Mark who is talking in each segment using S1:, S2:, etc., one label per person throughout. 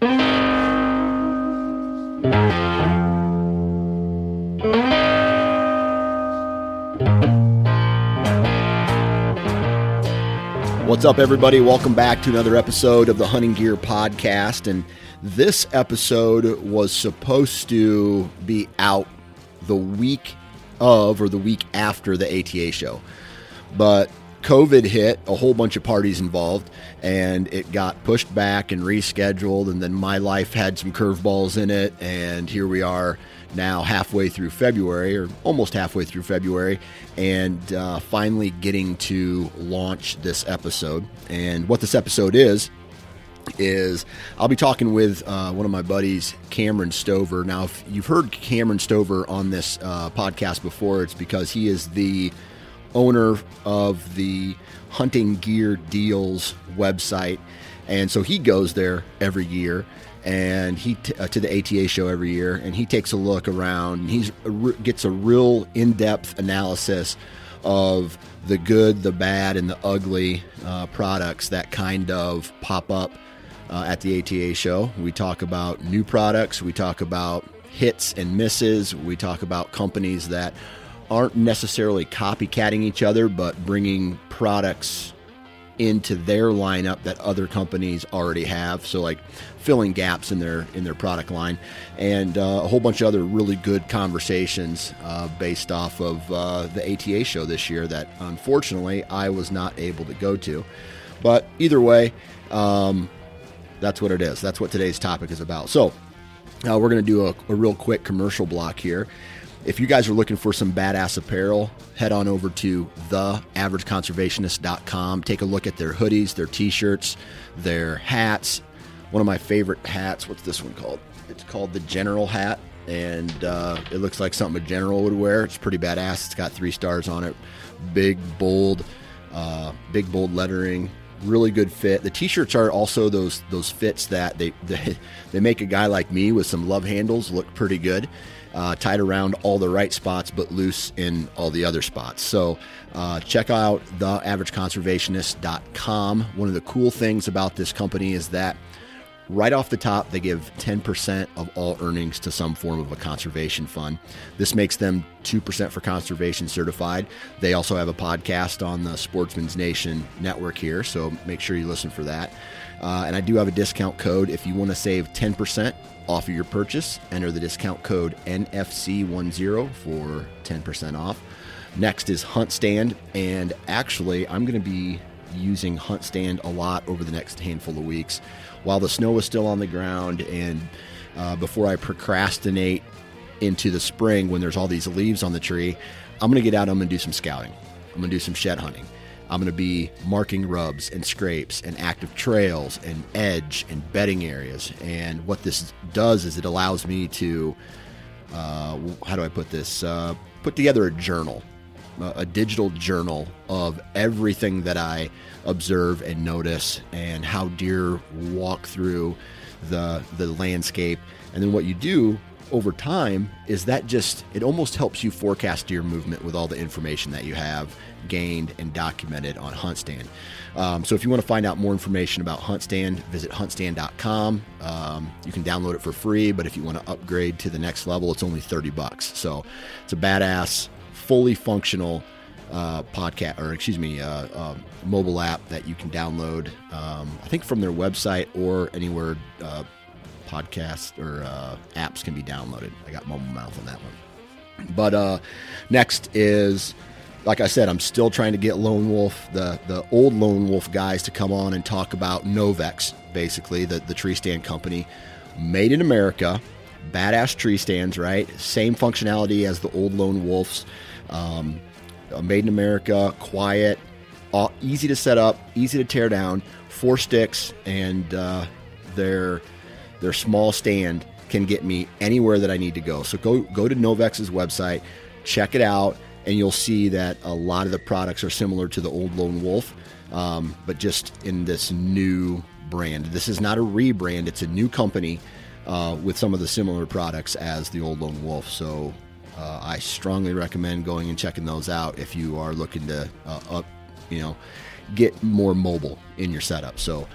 S1: What's up, everybody? Welcome back to another episode of the Hunting Gear Podcast. And this episode was supposed to be out the week of or the week after the ATA show. But COVID hit, a whole bunch of parties involved, and it got pushed back and rescheduled. And then my life had some curveballs in it. And here we are now halfway through February, or almost halfway through February, and uh, finally getting to launch this episode. And what this episode is, is I'll be talking with uh, one of my buddies, Cameron Stover. Now, if you've heard Cameron Stover on this uh, podcast before, it's because he is the owner of the Hunting Gear Deals website. And so he goes there every year and he t- uh, to the ATA show every year, and he takes a look around. And he gets a real in-depth analysis of the good, the bad, and the ugly uh, products that kind of pop up uh, at the ATA show. We talk about new products. We talk about hits and misses. We talk about companies that aren't necessarily copycatting each other, but bringing products into their lineup that other companies already have. So like filling gaps in their in their product line, and uh, a whole bunch of other really good conversations uh, based off of uh, the ATA show this year that unfortunately I was not able to go to. But either way, um, that's what it is. That's what today's topic is about. So uh, we're going to do a, a real quick commercial block here. If you guys are looking for some badass apparel, head on over to theaverageconservationist.com. Take a look at their hoodies, their t shirts, their hats. One of my favorite hats, what's this one called? It's called the General Hat, and uh, it looks like something a general would wear. It's pretty badass. It's got three stars on it, big, bold, uh, big, bold lettering. Really good fit. The t-shirts are also those those fits that they, they they make a guy like me with some love handles look pretty good uh, tied around all the right spots but loose in all the other spots. So uh, check out theaverageconservationist.com. One of the cool things about this company is that right off the top, they give 10% of all earnings to some form of a conservation fund. This makes them 2% for conservation certified. They also have a podcast on the Sportsman's Nation network here, so make sure you listen for that. Uh, and I do have a discount code if you want to save 10% off of your purchase. Enter the discount code NFC10 for 10% off. Next is Hunt Stand, and actually, I'm going to be using Hunt Stand a lot over the next handful of weeks while the snow is still on the ground and uh, before I procrastinate into the spring when there's all these leaves on the tree. I'm going to get out. I'm going to do some scouting. I'm going to do some shed hunting. I'm going to be marking rubs and scrapes and active trails and edge and bedding areas. And what this does is it allows me to, uh, how do I put this? Uh, put together a journal, a digital journal of everything that I observe and notice and how deer walk through the the landscape. And then what you do over time is that just it almost helps you forecast deer movement with all the information that you have gained and documented on HuntStand. Um, so if you want to find out more information about HuntStand, visit huntstand.com. Um, you can download it for free, but if you want to upgrade to the next level, it's only 30 bucks. So it's a badass, fully functional uh, podcast, or excuse me, uh, uh, mobile app that you can download. Um, I think from their website or anywhere uh, podcasts or uh, apps can be downloaded. I got mobile mouth on that one. But uh, next is, like I said, I'm still trying to get Lone Wolf, the the old Lone Wolf guys, to come on and talk about Novix, basically the the tree stand company, made in America, badass tree stands, right? Same functionality as the old Lone Wolves. Um, made in America, quiet, all, easy to set up, easy to tear down, four sticks, and uh, their their small stand can get me anywhere that I need to go. So go go to Novix's website, check it out, and you'll see that a lot of the products are similar to the old Lone Wolf, um, but just in this new brand. This is not a rebrand; it's a new company uh, with some of the similar products as the old Lone Wolf. So uh, I strongly recommend going and checking those out if you are looking to uh, up, you know, get more mobile in your setup. So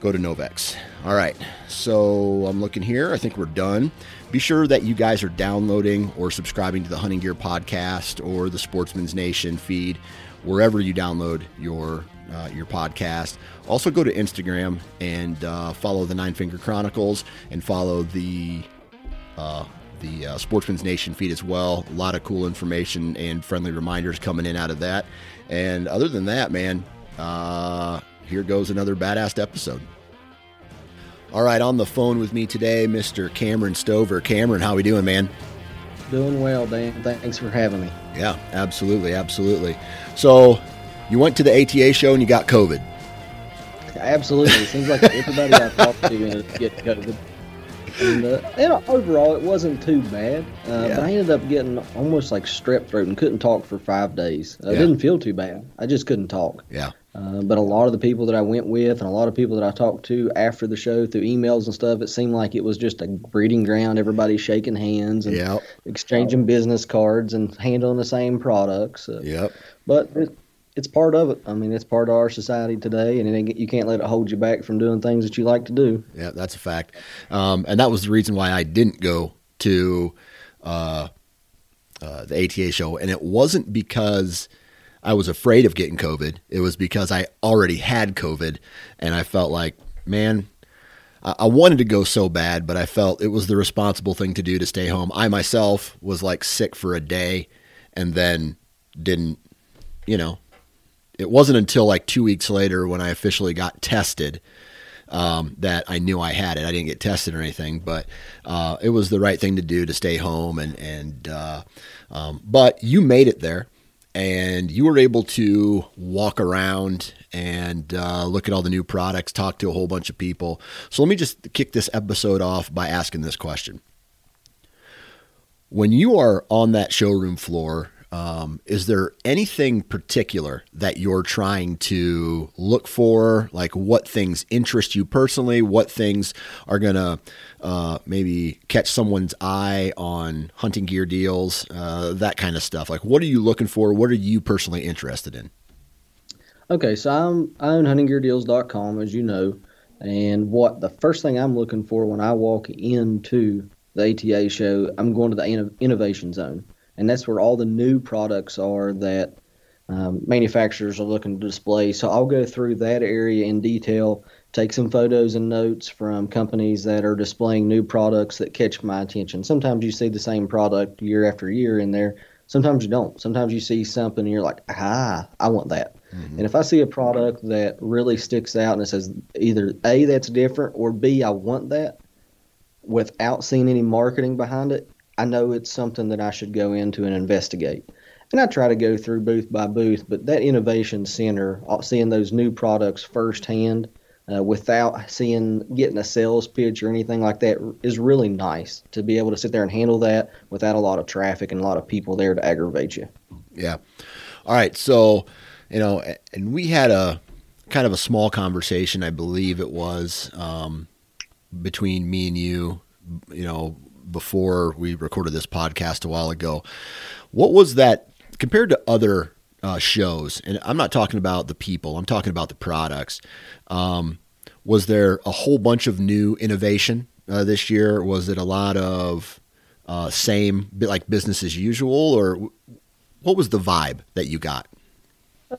S1: go to Novix. All right, so I'm looking here. I think we're done. Be sure that you guys are downloading or subscribing to the Hunting Gear podcast or the Sportsman's Nation feed, wherever you download your uh, your podcast. Also, go to Instagram and uh, follow the Nine Finger Chronicles and follow the uh, the uh, Sportsman's Nation feed as well. A lot of cool information and friendly reminders coming in out of that. And other than that, man, uh, here goes another badass episode. All right, on the phone with me today, Mr. Cameron Stover. Cameron, how we doing, man?
S2: Doing well, Dan. Thanks for having me.
S1: Yeah, absolutely, absolutely. So, you went to the ATA show and you got COVID.
S2: Absolutely. Seems like everybody I talked to get COVID. And, uh, and overall, it wasn't too bad. Uh, yeah. But I ended up getting almost like strep throat and couldn't talk for five days. I yeah. didn't feel too bad. I just couldn't talk.
S1: Yeah.
S2: Uh, but a lot of the people that I went with and a lot of people that I talked to after the show through emails and stuff, it seemed like it was just a breeding ground. Everybody shaking hands and
S1: yep.
S2: exchanging business cards and handling the same products.
S1: Uh, yep.
S2: But it, it's part of it. I mean, it's part of our society today, and it, you can't let it hold you back from doing things that you like to do.
S1: Yeah, that's a fact. Um, and that was the reason why I didn't go to uh, uh, the ATA show, and it wasn't because – I was afraid of getting COVID. It was because I already had COVID and I felt like, man, I wanted to go so bad, but I felt it was the responsible thing to do to stay home. I myself was like sick for a day and then didn't, you know, it wasn't until like two weeks later when I officially got tested um, that I knew I had it. I didn't get tested or anything, but uh, it was the right thing to do to stay home. And, and uh, um, but you made it there and you were able to walk around and uh, look at all the new products, talk to a whole bunch of people. So let me just kick this episode off by asking this question. When you are on that showroom floor um, is there anything particular that you're trying to look for? Like what things interest you personally? What things are going to uh, maybe catch someone's eye on hunting gear deals? Uh, that kind of stuff. Like what are you looking for? What are you personally interested in?
S2: Okay, so I'm I own huntinggeardeals.com, as you know, and what the first thing I'm looking for when I walk into the ATA show, I'm going to the innovation zone and that's where all the new products are that um, manufacturers are looking to display. So I'll go through that area in detail, take some photos and notes from companies that are displaying new products that catch my attention. Sometimes you see the same product year after year in there. Sometimes you don't. Sometimes you see something and you're like, ah, I want that. Mm-hmm. And if I see a product that really sticks out and it says either A, that's different, or B, I want that without seeing any marketing behind it, I know it's something that I should go into and investigate. and I try to go through booth by booth, but that innovation center, uh, seeing those new products firsthand, uh, without seeing getting a sales pitch or anything like that is really nice to be able to sit there and handle that without a lot of traffic and a lot of people there to aggravate you.
S1: Yeah. All right. So, you know, and we had a kind of a small conversation, I believe it was, um, between me and you, you know, before we recorded this podcast a while ago. What was that compared to other uh, shows? And I'm not talking about the people, I'm talking about the products. Um, was there a whole bunch of new innovation uh, this year? Was it a lot of uh, same, like business as usual, or what was the vibe that you got?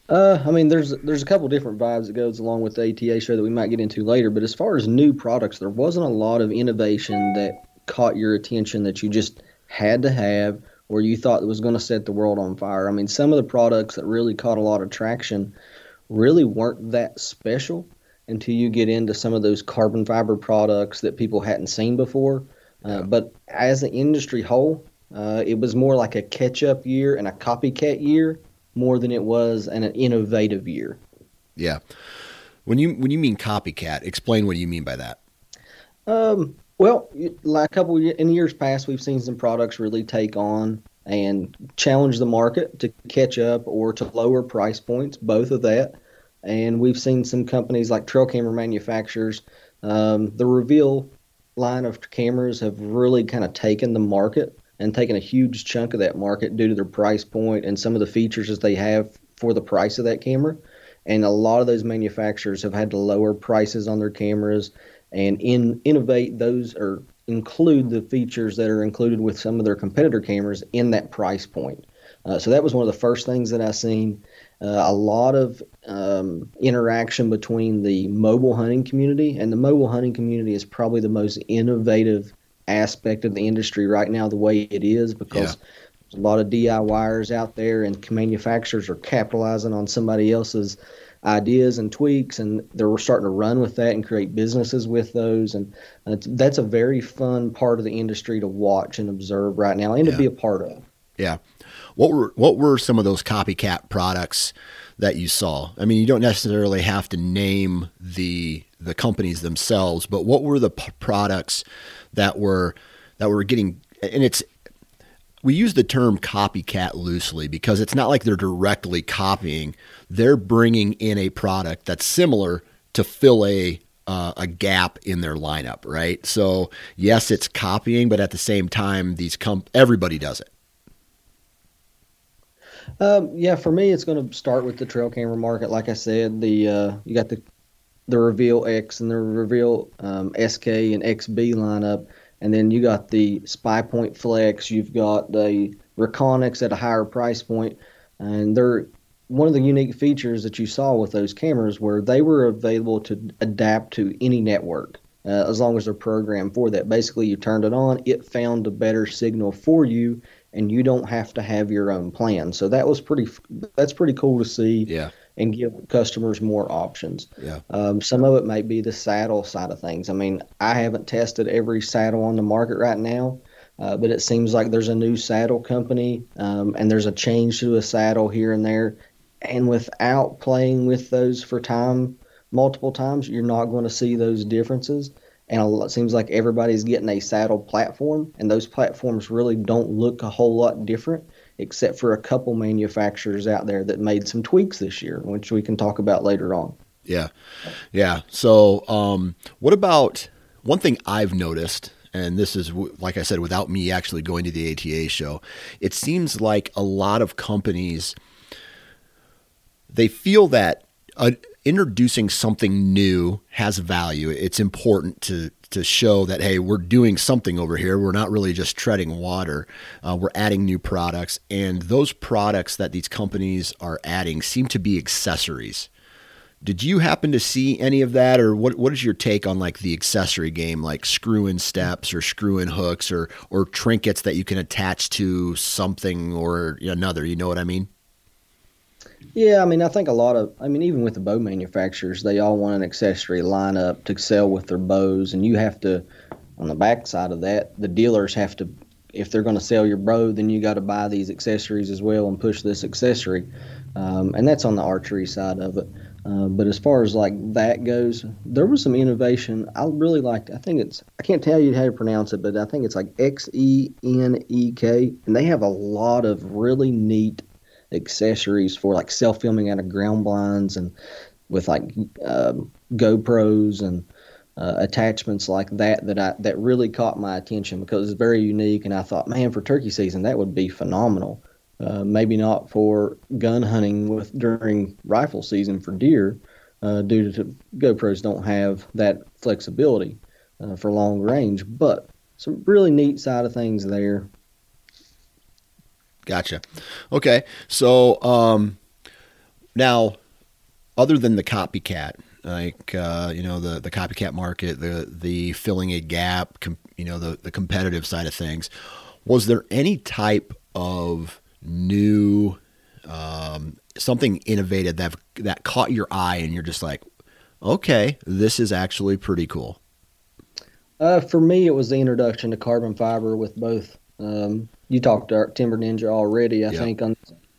S2: Uh, I mean, there's there's a couple different vibes that goes along with the ATA show that we might get into later. But as far as new products, there wasn't a lot of innovation that caught your attention that you just had to have or you thought it was going to set the world on fire. I mean, some of the products that really caught a lot of traction really weren't that special until you get into some of those carbon fiber products that people hadn't seen before. Uh, but as an industry whole, uh, it was more like a catch up year and a copycat year more than it was an innovative year.
S1: Yeah. When you when you mean copycat, explain what you mean by that.
S2: Um, well, like a couple in years past, we've seen some products really take on and challenge the market to catch up or to lower price points, both of that. And we've seen some companies like trail camera manufacturers, um, the Reveal line of cameras have really kind of taken the market and taken a huge chunk of that market due to their price point and some of the features that they have for the price of that camera. And a lot of those manufacturers have had to lower prices on their cameras and in, innovate those or include the features that are included with some of their competitor cameras in that price point. Uh, so that was one of the first things that I seen. Uh, a lot of um, interaction between the mobile hunting community, and the mobile hunting community is probably the most innovative aspect of the industry right now, the way it is, because yeah. there's a lot of DIYers out there, and manufacturers are capitalizing on somebody else's ideas and tweaks, and they're starting to run with that and create businesses with those. And that's a very fun part of the industry to watch and observe right now, and yeah. to be a part of.
S1: Yeah. What were what were some of those copycat products that you saw? I mean, you don't necessarily have to name the the companies themselves, but what were the p- products that were that were getting and it's we use the term copycat loosely because it's not like they're directly copying. They're bringing in a product that's similar to fill a uh, a gap in their lineup, right? So yes, it's copying, but at the same time, these com- everybody does it.
S2: Um, yeah, for me, it's going to start with the trail camera market. Like I said, the uh, you got the the Reveal X and the Reveal um, SK and XB lineup and then you got the SpyPoint Flex, you've got the Reconyx at a higher price point, and they're one of the unique features that you saw with those cameras where they were available to adapt to any network uh, as long as they're programmed for that. Basically, you turned it on, it found a better signal for you, and you don't have to have your own plan. So that was pretty. That's pretty cool to see.
S1: Yeah
S2: and give customers more options.
S1: Yeah.
S2: Um, some of it may be the saddle side of things. I mean, I haven't tested every saddle on the market right now, uh, but it seems like there's a new saddle company um, and there's a change to a saddle here and there. And without playing with those for time, multiple times, you're not going to see those differences. And it seems like everybody's getting a saddle platform, and those platforms really don't look a whole lot different except for a couple manufacturers out there that made some tweaks this year, which we can talk about later on.
S1: Yeah. Yeah. So, um, what about one thing I've noticed, and this is, like I said, without me actually going to the ATA show, it seems like a lot of companies, they feel that uh, introducing something new has value. It's important to to show that hey, we're doing something over here. We're not really just treading water. Uh, we're adding new products, and those products that these companies are adding seem to be accessories. Did you happen to see any of that, or what? What is your take on like the accessory game, like screw-in steps or screw-in hooks or or trinkets that you can attach to something or another? You know what I mean?
S2: Yeah, I mean, I think a lot of, I mean, even with the bow manufacturers, they all want an accessory lineup to sell with their bows, and you have to, on the back side of that, the dealers have to if they're going to sell your bow, then you got to buy these accessories as well and push this accessory. Um, and that's on the archery side of it. Uh, but as far as like that goes, there was some innovation. I really liked. I think it's. I can't tell you how to pronounce it, but I think it's like X E N E K, and they have a lot of really neat accessories for like self filming out of ground blinds and with like uh, GoPros and uh, attachments like that that I that really caught my attention because it's very unique. And I thought, man, for turkey season, that would be phenomenal. Uh, maybe not for gun hunting with during rifle season for deer, uh, due to GoPros don't have that flexibility uh, for long range. But some really neat side of things there.
S1: Gotcha. Okay, so um, now, other than the copycat, like uh, you know the the copycat market, the the filling a gap, com, you know the the competitive side of things, was there any type of new, um, something innovative that that caught your eye, and you're just like, okay, this is actually pretty cool.
S2: Uh, for me, it was the introduction to carbon fiber with both. Um, you talked to Timber Ninja already, I yep. think, on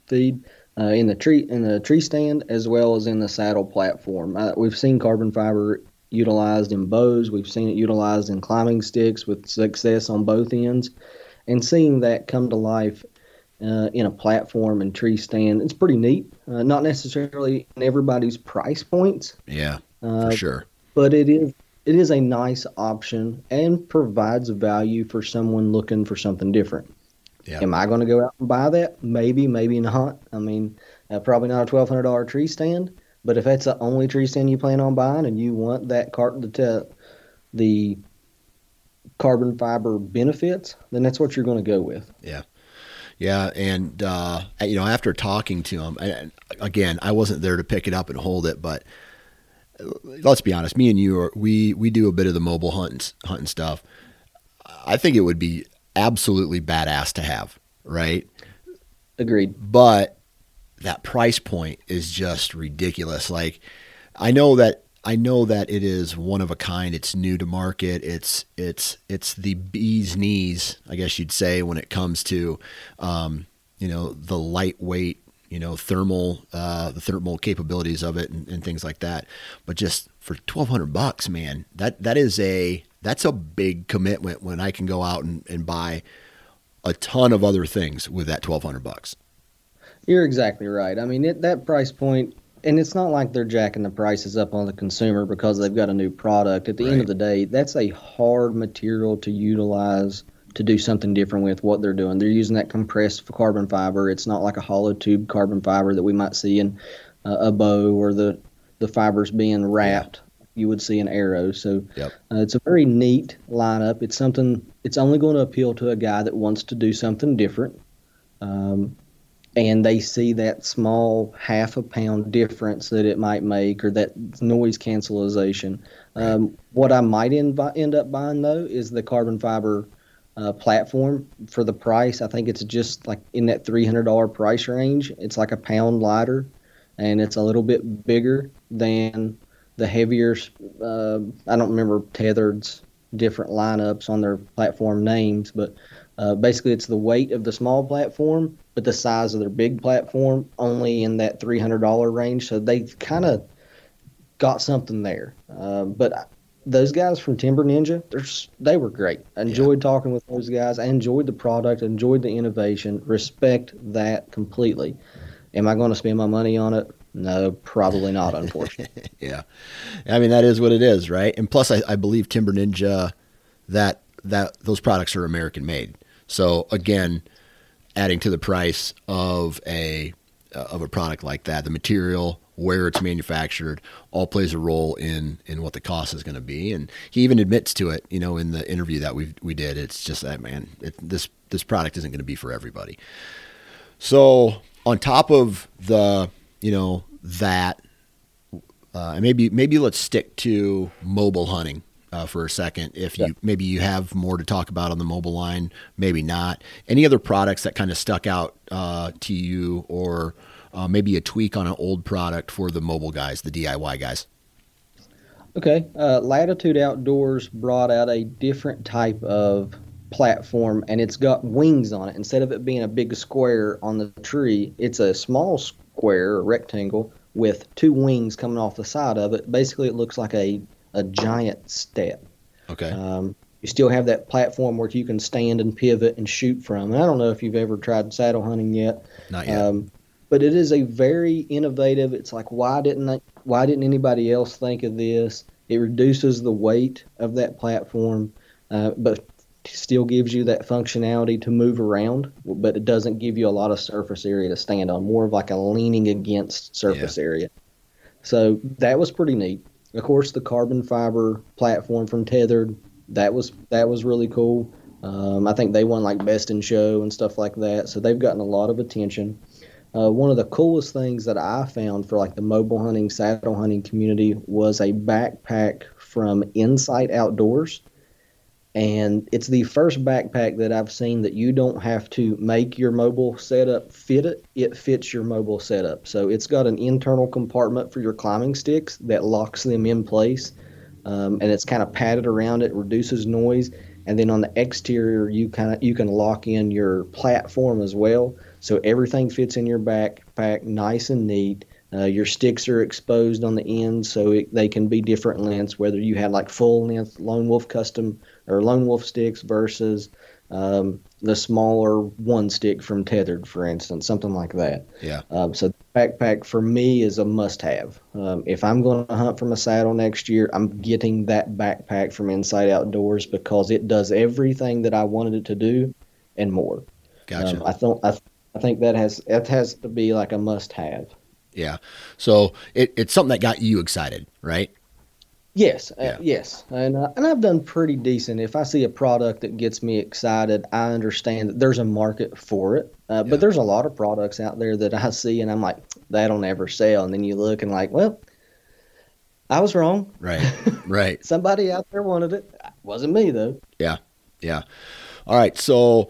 S2: feed. Uh, in the tree in the tree stand as well as in the saddle platform. Uh, we've seen carbon fiber utilized in bows. We've seen it utilized in climbing sticks with success on both ends, and seeing that come to life uh, in a platform and tree stand. It's pretty neat. Uh, not necessarily in everybody's price points.
S1: Yeah, uh, for sure.
S2: But it is it is a nice option and provides value for someone looking for something different. Yeah. Am I going to go out and buy that? Maybe, maybe not. I mean, uh, probably not a twelve hundred dollar tree stand. But if that's the only tree stand you plan on buying, and you want that cart the the carbon fiber benefits, then that's what you're going to go with.
S1: Yeah. Yeah, and uh, you know, after talking to him, and again, I wasn't there to pick it up and hold it, but uh, let's be honest, me and you are we we do a bit of the mobile hunting hunting stuff. I think it would be absolutely badass to have, right?
S2: Agreed.
S1: But that price point is just ridiculous. Like, I know that I know that it is one of a kind. It's new to market. It's it's it's the bee's knees, I guess you'd say, when it comes to, um, you know, the lightweight, you know, thermal, uh, the thermal capabilities of it and, and things like that. But just for twelve hundred bucks, man, that that is a that's a big commitment when I can go out and, and buy a ton of other things with that twelve hundred bucks.
S2: You're exactly right. I mean, it, that price point and it's not like they're jacking the prices up on the consumer because they've got a new product. At the right. end of the day, that's a hard material to utilize to do something different with what they're doing. They're using that compressed carbon fiber. It's not like a hollow tube carbon fiber that we might see in uh, a bow or the the fibers being wrapped. You would see an arrow. So
S1: yep.
S2: uh, it's a very neat lineup. It's something. It's only going to appeal to a guy that wants to do something different. Um, and they see that small half a pound difference that it might make or that noise cancellation. Um, what I might end, end up buying though is the carbon fiber uh, platform for the price. I think it's just like in that $300 price range. It's like a pound lighter and it's a little bit bigger than the heavier. Uh, I don't remember Tethrd's different lineups on their platform names, but uh, basically it's the weight of the small platform but the size of their big platform only in that $300 range. So they kind of got something there. Uh, but those guys from Timber Ninja, they were great. I enjoyed yeah. talking with those guys. I enjoyed the product, enjoyed the innovation, respect that completely. Am I going to spend my money on it? No, probably not, unfortunately.
S1: yeah. I mean, that is what it is, right? And plus, I, I believe Timber Ninja, that that those products are American made. So again, adding to the price of a of a product like that. The material, where it's manufactured, all plays a role in in what the cost is going to be. And he even admits to it, you know, in the interview that we we did. It's just that man, it, this this product isn't going to be for everybody. So on top of the, you know, that, uh, maybe maybe let's stick to mobile hunting uh, for a second. If you yeah. maybe you have more to talk about on the mobile line, maybe not. Any other products that kind of stuck out uh, to you, or uh, maybe a tweak on an old product for the mobile guys, the DIY guys.
S2: Okay, uh, Latitude Outdoors brought out a different type of platform and it's got wings on it. Instead of it being a big square on the tree, it's a small square or rectangle with two wings coming off the side of it. Basically, it looks like a, a giant step.
S1: Okay.
S2: Um, you still have that platform where you can stand and pivot and shoot from. And I don't know if you've ever tried saddle hunting yet.
S1: Not yet.
S2: Um, but it is a very innovative. It's like why didn't I, why didn't anybody else think of this? It reduces the weight of that platform, uh, but still gives you that functionality to move around. But it doesn't give you a lot of surface area to stand on. More of like a leaning against surface area. So that was pretty neat. Of course, the carbon fiber platform from Tethrd that was that was really cool. Um, I think they won like best in show and stuff like that. So they've gotten a lot of attention. Uh, one of the coolest things that I found for like the mobile hunting, saddle hunting community was a backpack from Insight Outdoors. And it's the first backpack that I've seen that you don't have to make your mobile setup fit it. It fits your mobile setup. So it's got an internal compartment for your climbing sticks that locks them in place. Um, and it's kind of padded around it, reduces noise. And then on the exterior, you kind of you can lock in your platform as well. So everything fits in your backpack nice and neat. Uh, your sticks are exposed on the ends, so it, they can be different lengths. Whether you have like full length Lone Wolf custom or Lone Wolf sticks versus um, the smaller one stick from Tethrd, for instance, something like that.
S1: Yeah.
S2: Um, so backpack for me is a must-have. Um, if I'm going to hunt from a saddle next year, I'm getting that backpack from Inside Outdoors because it does everything that I wanted it to do and more.
S1: Gotcha.
S2: Um, I think I, I think that has that has to be like a must-have.
S1: yeah. So it, it's something that got you excited, right?
S2: Yes,
S1: Yeah.
S2: uh, yes, and uh, and I've done pretty decent. If I see a product that gets me excited, I understand that there's a market for it. Uh,
S1: Yeah.
S2: But there's a lot of products out there that I see, and I'm like, that'll never sell. And then you look and like, well, I was wrong.
S1: Right. right.
S2: Somebody out there wanted it. Wasn't me though.
S1: Yeah. Yeah. All right. So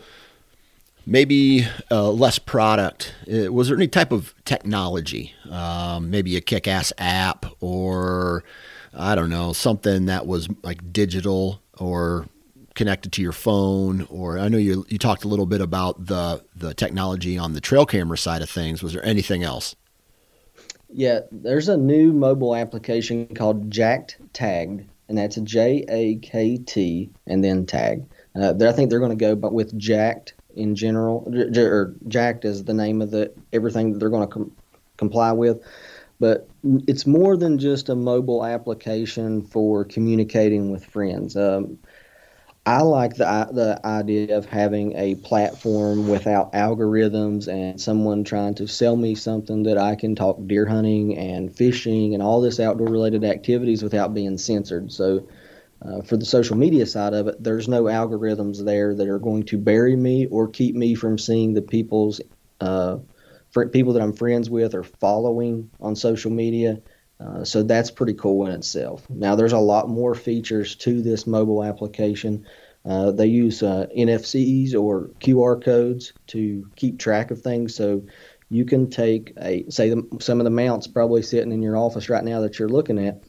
S1: maybe uh, less product. Uh, was there any type of technology, um, maybe a kick ass app or I don't know, something that was like digital or connected to your phone? Or I know you, you talked a little bit about the, the technology on the trail camera side of things. Was there anything else?
S2: Yeah, there's a new mobile application called JAKT Tagged, and that's J A K T and then tag. Uh, I think they're going to go, but with JAKT in general, or JAKT is the name of the everything that they're going to com- comply with. But it's more than just a mobile application for communicating with friends. Um, I like the the idea of having a platform without algorithms and someone trying to sell me something that I can talk deer hunting and fishing and all this outdoor related activities without being censored. So uh, for the social media side of it, there's no algorithms there that are going to bury me or keep me from seeing the people's uh, fr- people that I'm friends with or following on social media. Uh, so that's pretty cool in itself. Now, there's a lot more features to this mobile application. Uh, they use uh, NFCs or QR codes to keep track of things. So you can take a, say, the, some of the mounts probably sitting in your office right now that you're looking at.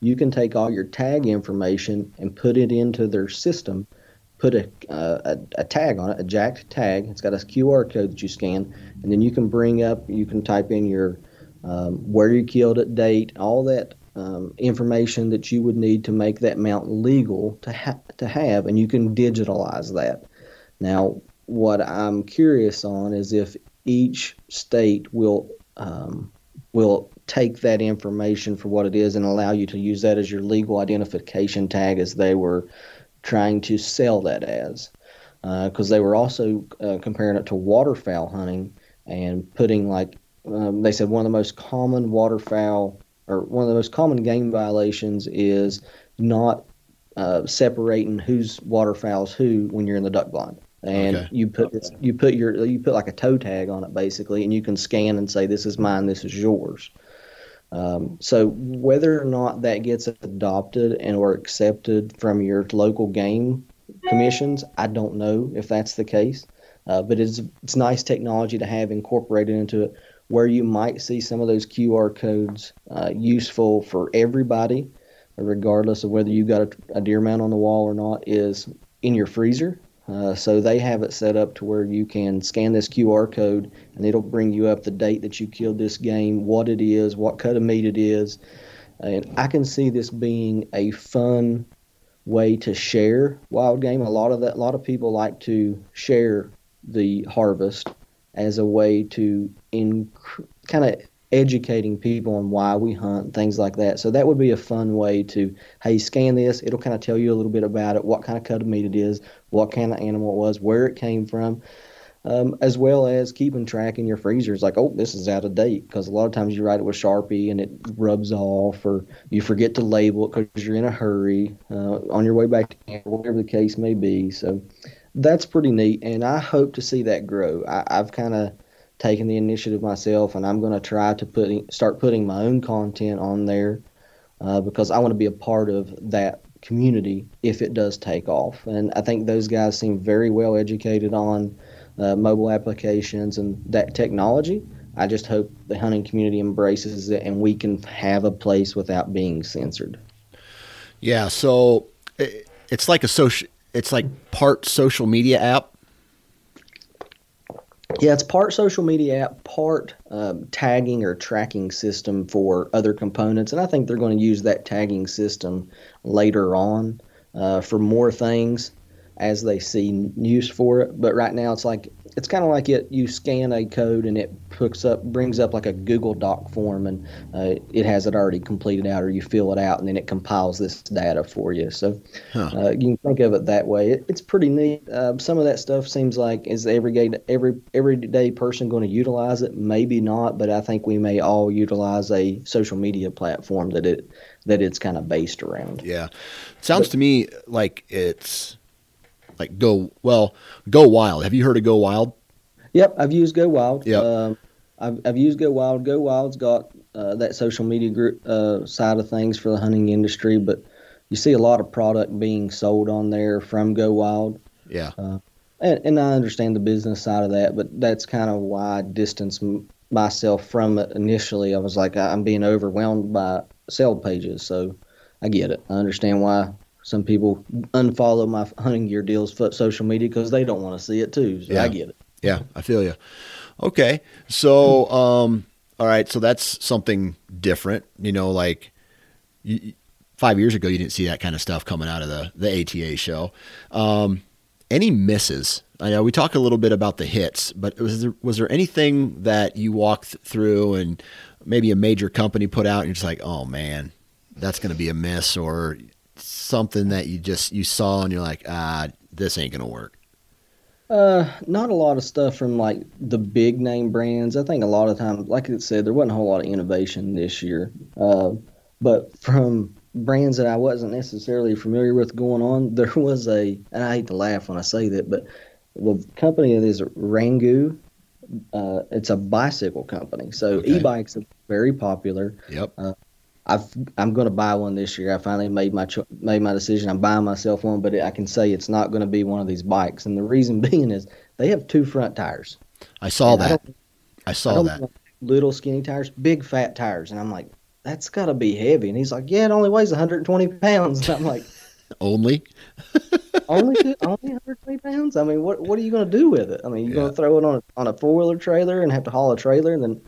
S2: You can take all your tag information and put it into their system. Put a, uh, a, a tag on it, a jacked tag. It's got a QR code that you scan, and then you can bring up, you can type in your um, where you killed it, date, all that um, information that you would need to make that mount legal to ha- to have, and you can digitalize that. Now, what I'm curious on is if each state will um, will take that information for what it is and allow you to use that as your legal identification tag, as they were trying to sell that as, because they were also uh, comparing it to waterfowl hunting and putting like um, they said one of the most common waterfowl or one of the most common game violations is not uh, separating whose waterfowl's who when you're in the duck blind. And
S1: Okay.
S2: you put this, you put your you put like a toe tag on it basically, and you can scan and say this is mine, this is yours. Um, so whether or not that gets adopted and or accepted from your local game commissions, I don't know if that's the case. Uh, but it's it's nice technology to have incorporated into it, where you might see some of those QR codes uh, useful for everybody, regardless of whether you got a, a deer mount on the wall or not, is in your freezer. Uh, so they have it set up to where you can scan this QR code and it'll bring you up the date that you killed this game, what it is, what cut of meat it is. And I can see this being a fun way to share wild game. A lot of that, a lot of people like to share the harvest as a way to in kind of educating people on why we hunt, things like that. So that would be a fun way to, hey, scan this. It'll kind of tell you a little bit about it, what kind of cut of meat it is, what kind of animal it was, where it came from, um, as well as keeping track in your freezers. Like, oh, this is out of date because a lot of times you write it with Sharpie and it rubs off, or you forget to label it because you're in a hurry uh, on your way back to camp, whatever the case may be. So that's pretty neat, and I hope to see that grow. I, I've kind of taking the initiative myself, and I'm going to try to put start putting my own content on there uh, because I want to be a part of that community if it does take off. And I think those guys seem very well educated on uh, mobile applications and that technology. I just hope the hunting community embraces it and we can have a place without being censored.
S1: Yeah, so it's like a social it's like part social media app
S2: yeah, it's part social media app, part um, tagging or tracking system for other components, and I think they're going to use that tagging system later on uh, for more things as they see use for it. But right now, it's like it's kind of like it. You scan a code and it hooks up, brings up like a Google Doc form, and uh, it has it already completed out, or you fill it out, and then it compiles this data for you. So huh. uh, you can think of it that way. It, it's pretty neat. Uh, some of that stuff seems like is every every everyday person going to utilize it? Maybe not, but I think we may all utilize a social media platform that it that it's kind of based around.
S1: Yeah, sounds but, to me like it's like go well, go wild. Have you heard of Go Wild?
S2: Yep, I've used Go Wild.
S1: Yeah, um,
S2: I've I've used Go Wild. Go Wild's got uh, that social media group uh, side of things for the hunting industry, but you see a lot of product being sold on there from Go Wild.
S1: Yeah.
S2: Uh, and, and I understand the business side of that, but that's kind of why I distanced myself from it initially. I was like, I'm being overwhelmed by sale pages, so I get it. I understand why some people unfollow my hunting gear deals for social media because they don't want to see it too. So yeah. I get it.
S1: Yeah, I feel you. Okay, so um, all right, so that's something different. You know, like you, five years ago, you didn't see that kind of stuff coming out of the the ATA show. Um, any misses? I know we talked a little bit about the hits, but was there was there anything that you walked through and maybe a major company put out and you're just like, oh man, that's going to be a miss, or something that you just you saw and you're like, ah, this ain't gonna work?
S2: Uh, not a lot of stuff from like the big name brands. I think a lot of times, like I said, there wasn't a whole lot of innovation this year. Uh, but from brands that I wasn't necessarily familiar with going on, there was a, and I hate to laugh when I say that, but the company that is Rungu, uh, it's a bicycle company. So okay. e-bikes are very popular.
S1: Yep.
S2: Uh, I've I'm going to buy one this year. I finally made my cho- made my decision. I'm buying myself one, but I can say it's not going to be one of these bikes. And the reason being is they have two front tires.
S1: I saw and that. I, I saw I that.
S2: Little skinny tires, big fat tires, and I'm like, that's got to be heavy. And he's like, yeah, it only weighs 120 pounds. And I'm like,
S1: only.
S2: only only 120 pounds. I mean, what what are you going to do with it? I mean, you're yeah. going to throw it on a, on a four wheeler trailer and have to haul a trailer and then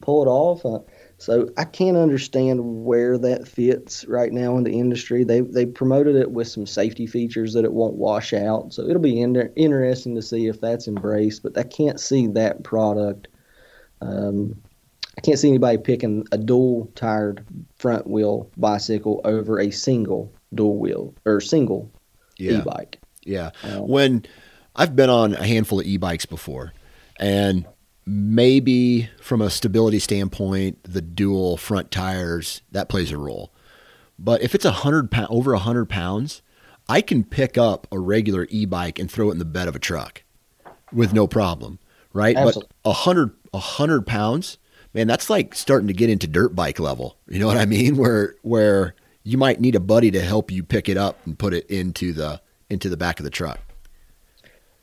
S2: pull it off. Uh, so I can't understand where that fits right now in the industry. They they promoted it with some safety features that it won't wash out. So it'll be in interesting to see if that's embraced. But I can't see that product. Um, I can't see anybody picking a dual tired front wheel bicycle over a single dual wheel or single
S1: yeah.
S2: e-bike.
S1: Yeah. Um, when I've been on a handful of e-bikes before and maybe from a stability standpoint, the dual front tires that plays a role. But if it's a hundred pound, over a hundred pounds, I can pick up a regular e-bike and throw it in the bed of a truck with no problem, right? Absolutely. But a hundred a hundred pounds, man, that's like starting to get into dirt bike level. You know what I mean? Where where you might need a buddy to help you pick it up and put it into the into the back of the truck.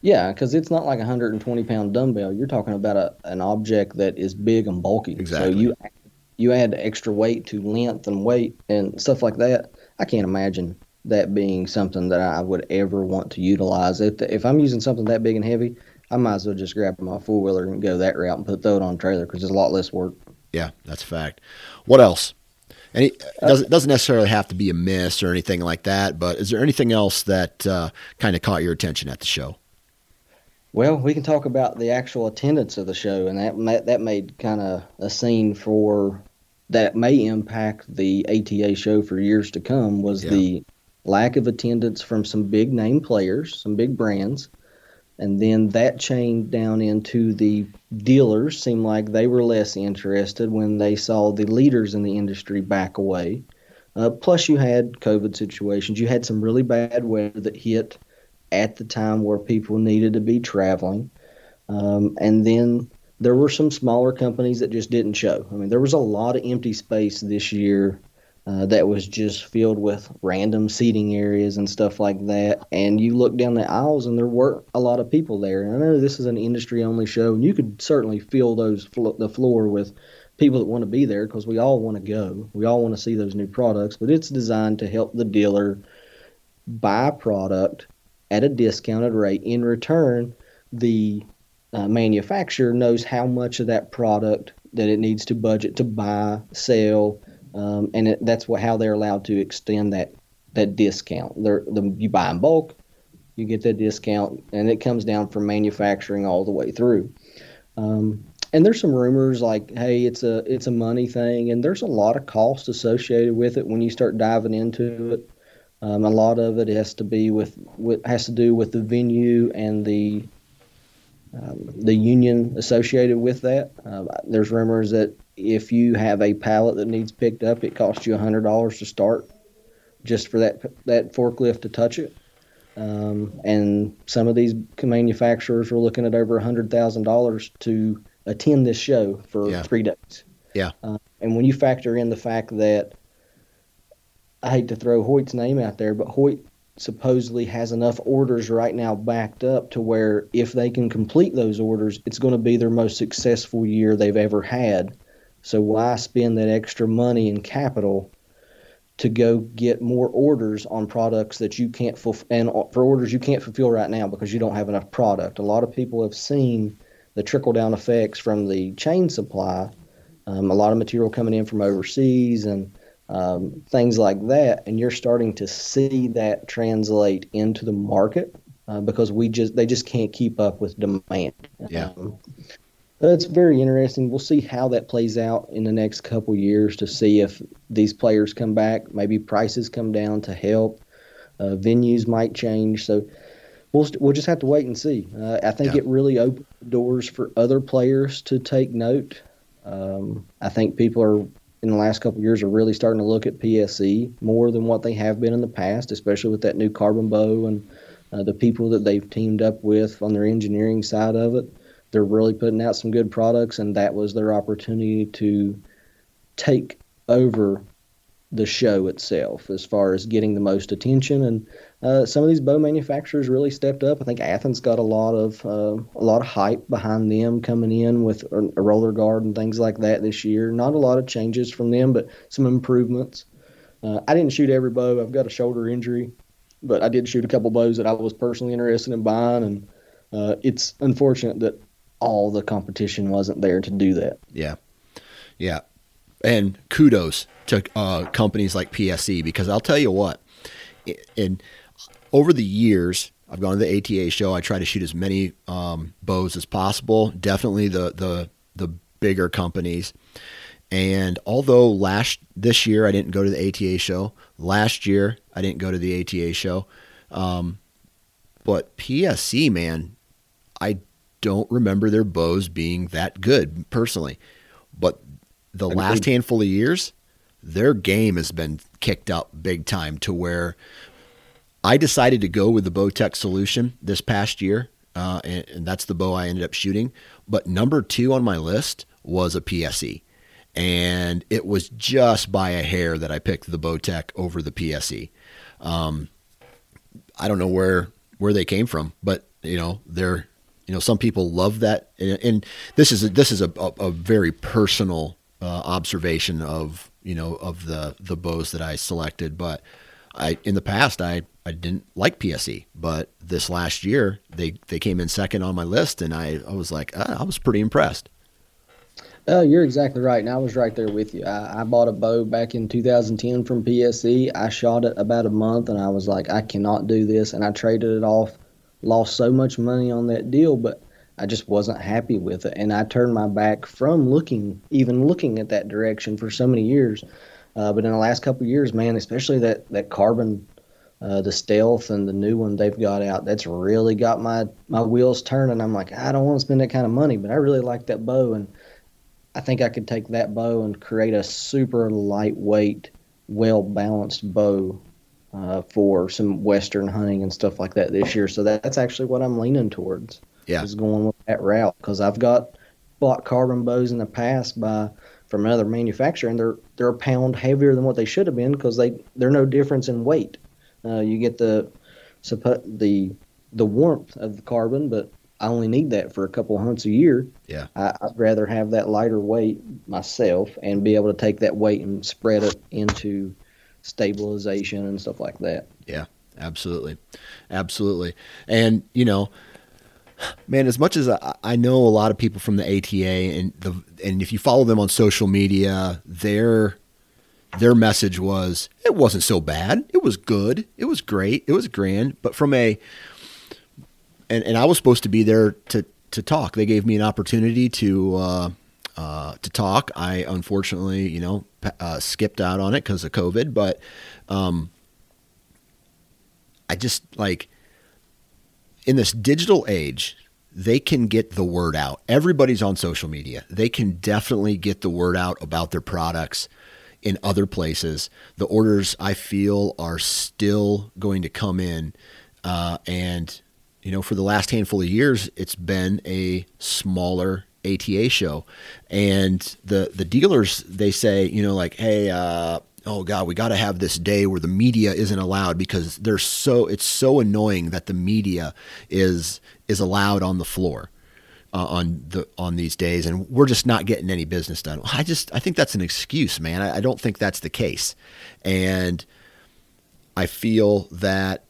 S2: Yeah, because it's not like a 120 pound dumbbell. You're talking about a, an object that is big and bulky.
S1: Exactly.
S2: So you you add extra weight to length and weight and stuff like that. I can't imagine that being something that I would ever want to utilize. If if I'm using something that big and heavy, I might as well just grab my four wheeler and go that route and put throw it on a trailer because it's a lot less work.
S1: Yeah, that's a fact. What else? Any doesn't doesn't necessarily have to be a miss or anything like that. But is there anything else that uh, kind of caught your attention at the show?
S2: Well, we can talk about the actual attendance of the show, and that that made kind of a scene for that may impact the ATA show for years to come. Was yeah. the lack of attendance from some big name players, some big brands, and then that chained down into the dealers. Seemed like they were less interested when they saw the leaders in the industry back away. Uh, plus, you had COVID situations. You had some really bad weather that hit at the time where people needed to be traveling. Um, and then there were some smaller companies that just didn't show. I mean, there was a lot of empty space this year uh, that was just filled with random seating areas and stuff like that. And you look down the aisles, and there were a lot of people there. And I know this is an industry-only show, and you could certainly fill those flo- the floor with people that want to be there because we all want to go. We all want to see those new products, but it's designed to help the dealer buy product at a discounted rate. In return, the uh, manufacturer knows how much of that product that it needs to budget to buy, sell, um, and it, that's what how they're allowed to extend that that discount. The, you buy in bulk, you get that discount, and it comes down from manufacturing all the way through. Um, and there's some rumors like, hey, it's a it's a money thing, and there's a lot of cost associated with it when you start diving into it. Um, a lot of it has to be with, with has to do with the venue and the um, the union associated with that. Uh, there's rumors that if you have a pallet that needs picked up, it costs you hundred dollars to start, just for that that forklift to touch it. Um, and some of these manufacturers were looking at over hundred thousand dollars to attend this show for yeah. three days.
S1: Yeah. Uh,
S2: and when you factor in the fact that I hate to throw Hoyt's name out there, but Hoyt supposedly has enough orders right now backed up to where if they can complete those orders, it's going to be their most successful year they've ever had. So why spend that extra money and capital to go get more orders on products that you can't fulfill and for orders you can't fulfill right now because you don't have enough product. A lot of people have seen the trickle down effects from the chain supply. Um, a lot of material coming in from overseas and um, things like that, and you're starting to see that translate into the market uh, because we just they just can't keep up with demand.
S1: Yeah. Um,
S2: it's very interesting. We'll see how that plays out in the next couple years to see if these players come back. Maybe prices come down to help. Uh, venues might change. So we'll we'll just have to wait and see. Uh, I think yeah. it really opened doors for other players to take note. Um, I think people are in the last couple years are really starting to look at PSE more than what they have been in the past, especially with that new carbon bow and uh, the people that they've teamed up with on their engineering side of it. They're really putting out some good products, and that was their opportunity to take over the show itself as far as getting the most attention. And uh, some of these bow manufacturers really stepped up. I think Athens got a lot of uh, a lot of hype behind them coming in with a, roller guard and things like that this year. Not a lot of changes from them, but some improvements. Uh, I didn't shoot every bow. I've got a shoulder injury, but I did shoot a couple bows that I was personally interested in buying, and uh, it's unfortunate that all the competition wasn't there to do that.
S1: Yeah. Yeah. And kudos to uh, companies like PSE because I'll tell you what, in over the years, I've gone to the ATA show. I try to shoot as many um, bows as possible. Definitely the the the bigger companies. And although last this year I didn't go to the ATA show, last year I didn't go to the ATA show, um, but PSE man, I don't remember their bows being that good personally. The last handful of years, their game has been kicked up big time to where I decided to go with the Bowtech solution this past year, uh, and, and, that's the bow I ended up shooting. But number two on my list was a PSE, and it was just by a hair that I picked the Bowtech over the PSE. Um, I don't know where where they came from, but you know they're you know, some people love that, and, and this is a, this is a, a, a very personal uh, observation of you know of the the bows that I selected. But I in the past I I didn't like PSE, but this last year they they came in second on my list, and I I was like uh, I was pretty impressed.
S2: Oh, you're exactly right, and I was right there with you. I, I bought a bow back in 2010 from PSE. I shot it about a month, and I was like, I cannot do this, and I traded it off. Lost so much money on that deal, but I just wasn't happy with it, and I turned my back from looking, even looking at that direction for so many years. Uh, but in the last couple years, man, especially that that carbon, uh, the stealth and the new one they've got out, that's really got my my wheels turning. I'm like, I don't want to spend that kind of money, but I really like that bow, and I think I could take that bow and create a super lightweight, well balanced bow uh, for some western hunting and stuff like that this year. So that, that's actually what I'm leaning towards.
S1: Yeah.
S2: Is going with that route because I've got bought carbon bows in the past by from another manufacturer, and they're they're a pound heavier than what they should have been because they they're no difference in weight. Uh, you get the the the warmth of the carbon, but I only need that for a couple of hunts a year.
S1: Yeah,
S2: I, would rather have that lighter weight myself and be able to take that weight and spread it into stabilization and stuff like that.
S1: Yeah, absolutely, absolutely, and you know man, as much as I, I, know a lot of people from the ATA and the and if you follow them on social media, their their message was it wasn't so bad. It was good. It was great. It was grand. But from a and, and I was supposed to be there to to talk. They gave me an opportunity to uh, uh, to talk. I unfortunately, you know, uh, skipped out on it because of COVID. But um, I just like in this digital age, they can get the word out. Everybody's on social media. They can definitely get the word out about their products in other places. The orders I feel are still going to come in. Uh, and, you know, for the last handful of years, it's been a smaller ATA show. And the, the dealers, they say, you know, like, hey, uh, oh god we got to have this day where the media isn't allowed because they're so it's so annoying that the media is is allowed on the floor uh, on the on these days and we're just not getting any business done. I just i think that's an excuse man. I, I don't think that's the case. And i feel that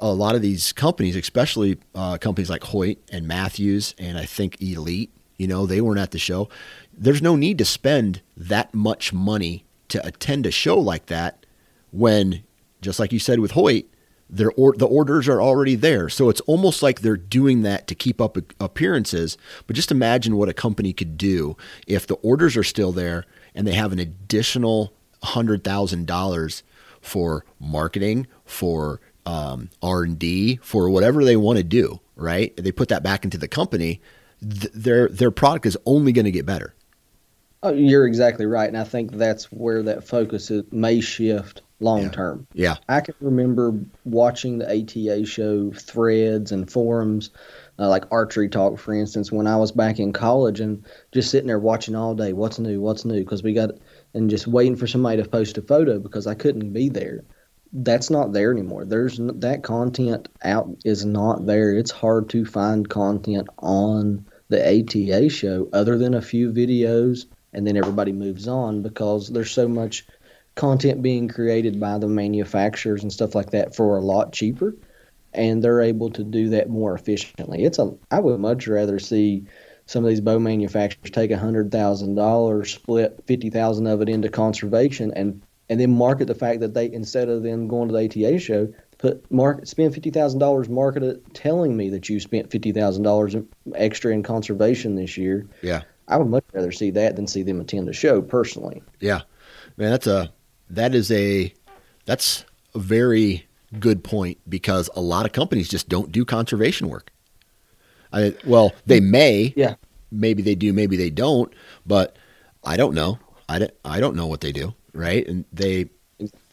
S1: a lot of these companies especially uh, companies like hoyt and mathews and i think elite you know they weren't at the show. There's no need to spend that much money to attend a show like that when, just like you said with Hoyt, their or, the orders are already there. So it's almost like they're doing that to keep up appearances. But just imagine what a company could do if the orders are still there and they have an additional hundred thousand dollars for marketing, for um, R and D, for whatever they want to do. Right? They put that back into the company. Th- their their product is only going to get better.
S2: Oh, you're exactly right, and I think that's where that focus is, may shift long term.
S1: Yeah. yeah.
S2: I can remember watching the ATA show threads and forums, uh, like Archery Talk, for instance, when I was back in college, and just sitting there watching all day, what's new, what's new, because we got and just waiting for somebody to post a photo because I couldn't be there. That's not there anymore. There's that content out is not there. It's hard to find content on the ATA show other than a few videos and then everybody moves on because there's so much content being created by the manufacturers and stuff like that for a lot cheaper and they're able to do that more efficiently. It's a I would much rather see some of these bow manufacturers take a hundred thousand dollars, split fifty thousand of it into conservation, and and then market the fact that they instead of them going to the ATA show, put market spend fifty thousand dollars, market it, telling me that you spent fifty thousand dollars extra in conservation this year.
S1: Yeah,
S2: I would much rather see that than see them attend the show personally.
S1: Yeah, man, that's a that is a that's a very good point because a lot of companies just don't do conservation work. I well, they may,
S2: yeah,
S1: maybe they do, maybe they don't, but I don't know. I don't, I don't know what they do, right? And they,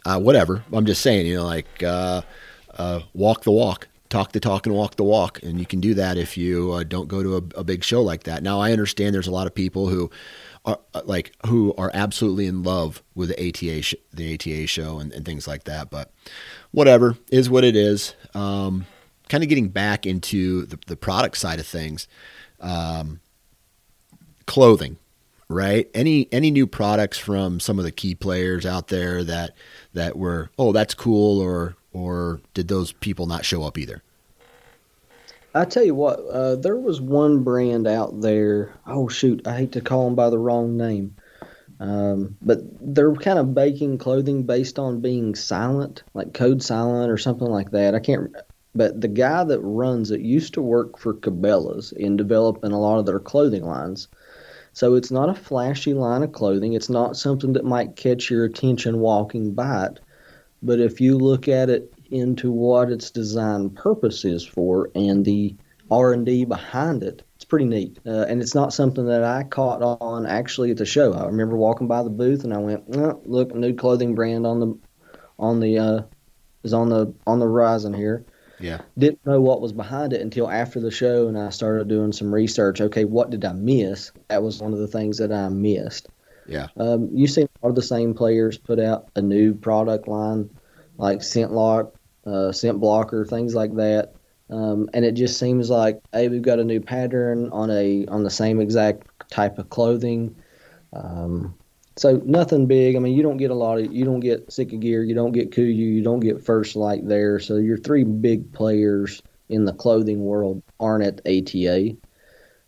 S1: uh, whatever. I'm just saying, you know, like uh, uh, walk the walk talk the talk and walk the walk. And you can do that if you uh, don't go to a, a, big show like that. Now, I understand there's a lot of people who are uh, like who are absolutely in love with the ATA sh- the ATA show and, and, things like that. But whatever is what it is. Um, kind of getting back into the, the product side of things, um, clothing, right? Any any new products from some of the key players out there that that were oh that's cool or or did those people not show up either?
S2: I tell you what, uh, there was one brand out there. Oh shoot, I hate to call them by the wrong name, um, but they're kind of baking clothing based on being silent, like code silent or something like that. I can't. But the guy that runs it used to work for Cabela's in developing a lot of their clothing lines. So it's not a flashy line of clothing. It's not something that might catch your attention walking by it. But if you look at it into what its design purpose is for and the R&D behind it, it's pretty neat. Uh, and it's not something that I caught on actually at the show. I remember walking by the booth and I went, oh, "Look, a new clothing brand on the on the uh, is on the on the horizon here."
S1: Yeah.
S2: Didn't know what was behind it until after the show and I started doing some research. Okay, what did I miss? That was one of the things that I missed.
S1: Yeah.
S2: Um, you see a lot of the same players put out a new product line like ScentLok, uh, scent blocker, things like that. Um, and it just seems like, hey, we've got a new pattern on a on the same exact type of clothing. Um, so nothing big. I mean, you don't get a lot of, you don't get Sitka Gear, you don't get Kuiu, you don't get First Lite there. So your three big players in the clothing world aren't at ATA.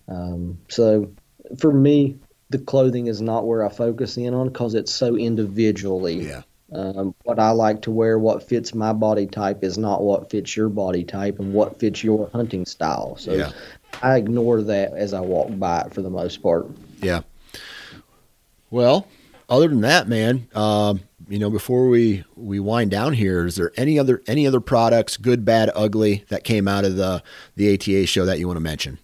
S2: Um, so for me, the clothing is not where I focus in on because it's so individually.
S1: Yeah.
S2: Um, what I like to wear, what fits my body type, is not what fits your body type and what fits your hunting style. So
S1: Yeah.
S2: I ignore that as I walk by it for the most part.
S1: Yeah. Well, other than that, man, um, you know, before we we wind down here, is there any other any other products, good, bad, ugly, that came out of the the ATA show that you want to mention?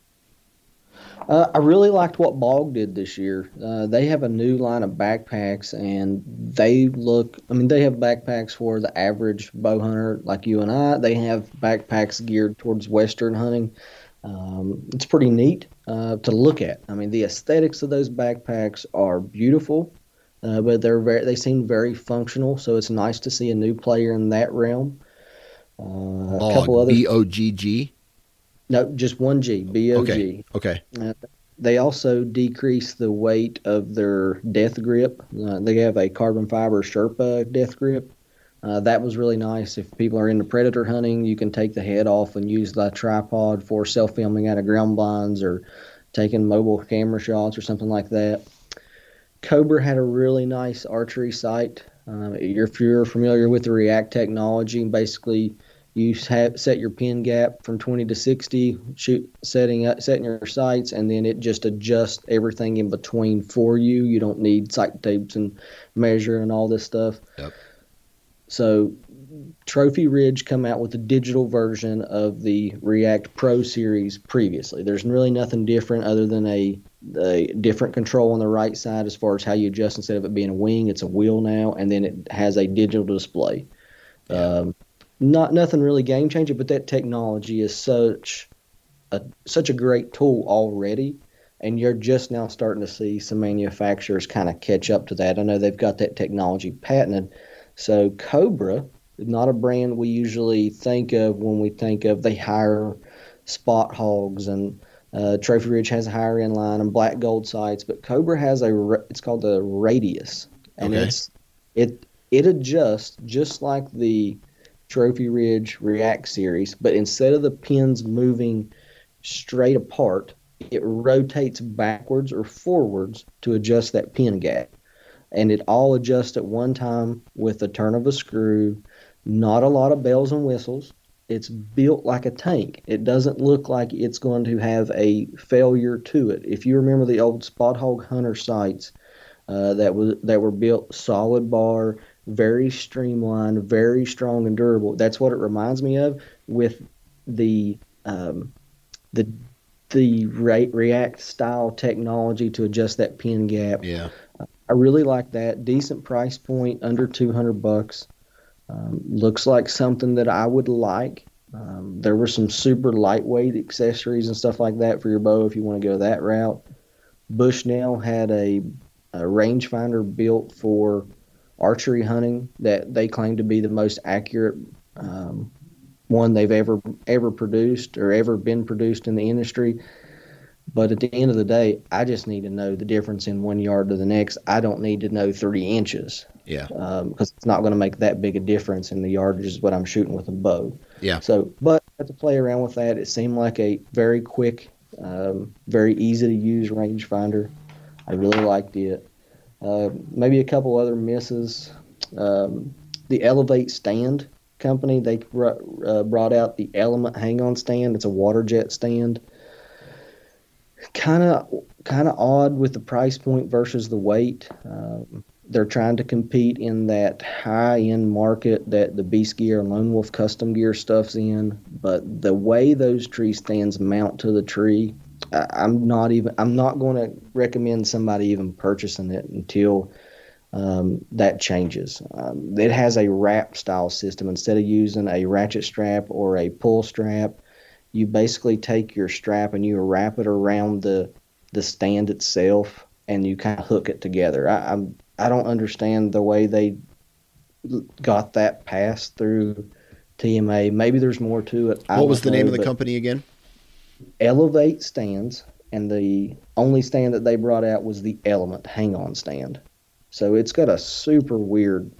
S2: Uh, I really liked what Bog did this year. Uh, they have a new line of backpacks, and they look. I mean, they have backpacks for the average bow hunter like you and I. They have backpacks geared towards western hunting. Um, it's pretty neat uh, to look at. I mean, the aesthetics of those backpacks are beautiful, uh, but they're very. They seem very functional. So it's nice to see a new player in that realm. Uh, a couple other.
S1: B O G G.
S2: no, just one G. B O G.
S1: Okay. Okay.
S2: Uh, they also decrease the weight of their death grip. Uh, they have a carbon fiber Sherpa death grip. Uh, that was really nice. If people are into predator hunting, you can take the head off and use the tripod for self filming out of ground blinds or taking mobile camera shots or something like that. Cobra had a really nice archery sight. Um, if you're familiar with the React technology, basically you have, set your pin gap from 20 to 60, shoot setting up, setting your sights, and then it just adjusts everything in between for you. You don't need sight tapes and measure and all this stuff.
S1: Yep.
S2: So Trophy Ridge come out with a digital version of the React Pro series previously. There's really nothing different other than a, a different control on the right side as far as how you adjust. Instead of it being a wing, it's a wheel now, and then it has a digital display. Um, not nothing really game changing, but that technology is such a such a great tool already, and you're just now starting to see some manufacturers kind of catch up to that. I know they've got that technology patented. So Cobra, not a brand we usually think of when we think of they hire spot hoggs and uh, Trophy Ridge has a higher end line and black gold sights, but Cobra has a it's called the Radius, and
S1: Okay.
S2: it's it it adjusts just like the Trophy Ridge React series, but instead of the pins moving straight apart, it rotates backwards or forwards to adjust that pin gap. And it all adjusts at one time with the turn of a screw, not a lot of bells and whistles. It's built like a tank. It doesn't look like it's going to have a failure to it. If you remember the old Spot Hogg Hunter sights uh, that was that were built solid bar, very streamlined, very strong and durable. That's what it reminds me of with the um, the the Re- React style technology to adjust that pin gap.
S1: Yeah.
S2: I really like that. Decent price point, under two hundred bucks. Um, looks like something that I would like. Um, there were some super lightweight accessories and stuff like that for your bow if you want to go that route. Bushnell had a, a rangefinder built for archery hunting that they claim to be the most accurate um, one they've ever ever produced or ever been produced in the industry. But at the end of the day, I just need to know the difference in one yard to the next. I don't need to know three inches
S1: Yeah.
S2: because um, it's not going to make that big a difference in the yardage is what I'm shooting with a bow.
S1: Yeah.
S2: So, but I had to play around with that. It seemed like a very quick, um, very easy to use rangefinder. I really liked it. Uh, maybe a couple other misses. Um, the Elevate stand company they uh, brought out the Element hang-on stand. It's a water jet stand. Kind of, kind of odd with the price point versus the weight. Um, they're trying to compete in that high-end market that the Beast Gear and Lone Wolf custom gear stuff's in. But the way those tree stands mount to the tree, I'm not even. I'm not going to recommend somebody even purchasing it until um, that changes. Um, it has a wrap style system instead of using a ratchet strap or a pull strap. You basically take your strap and you wrap it around the the stand itself, and you kind of hook it together. I, I'm I don't understand the way they got that passed through TMA. Maybe there's more to it. I
S1: What was the name
S2: know,
S1: of the company again?
S2: Elevate stands, and the only stand that they brought out was the Element hang on stand. So it's got a super weird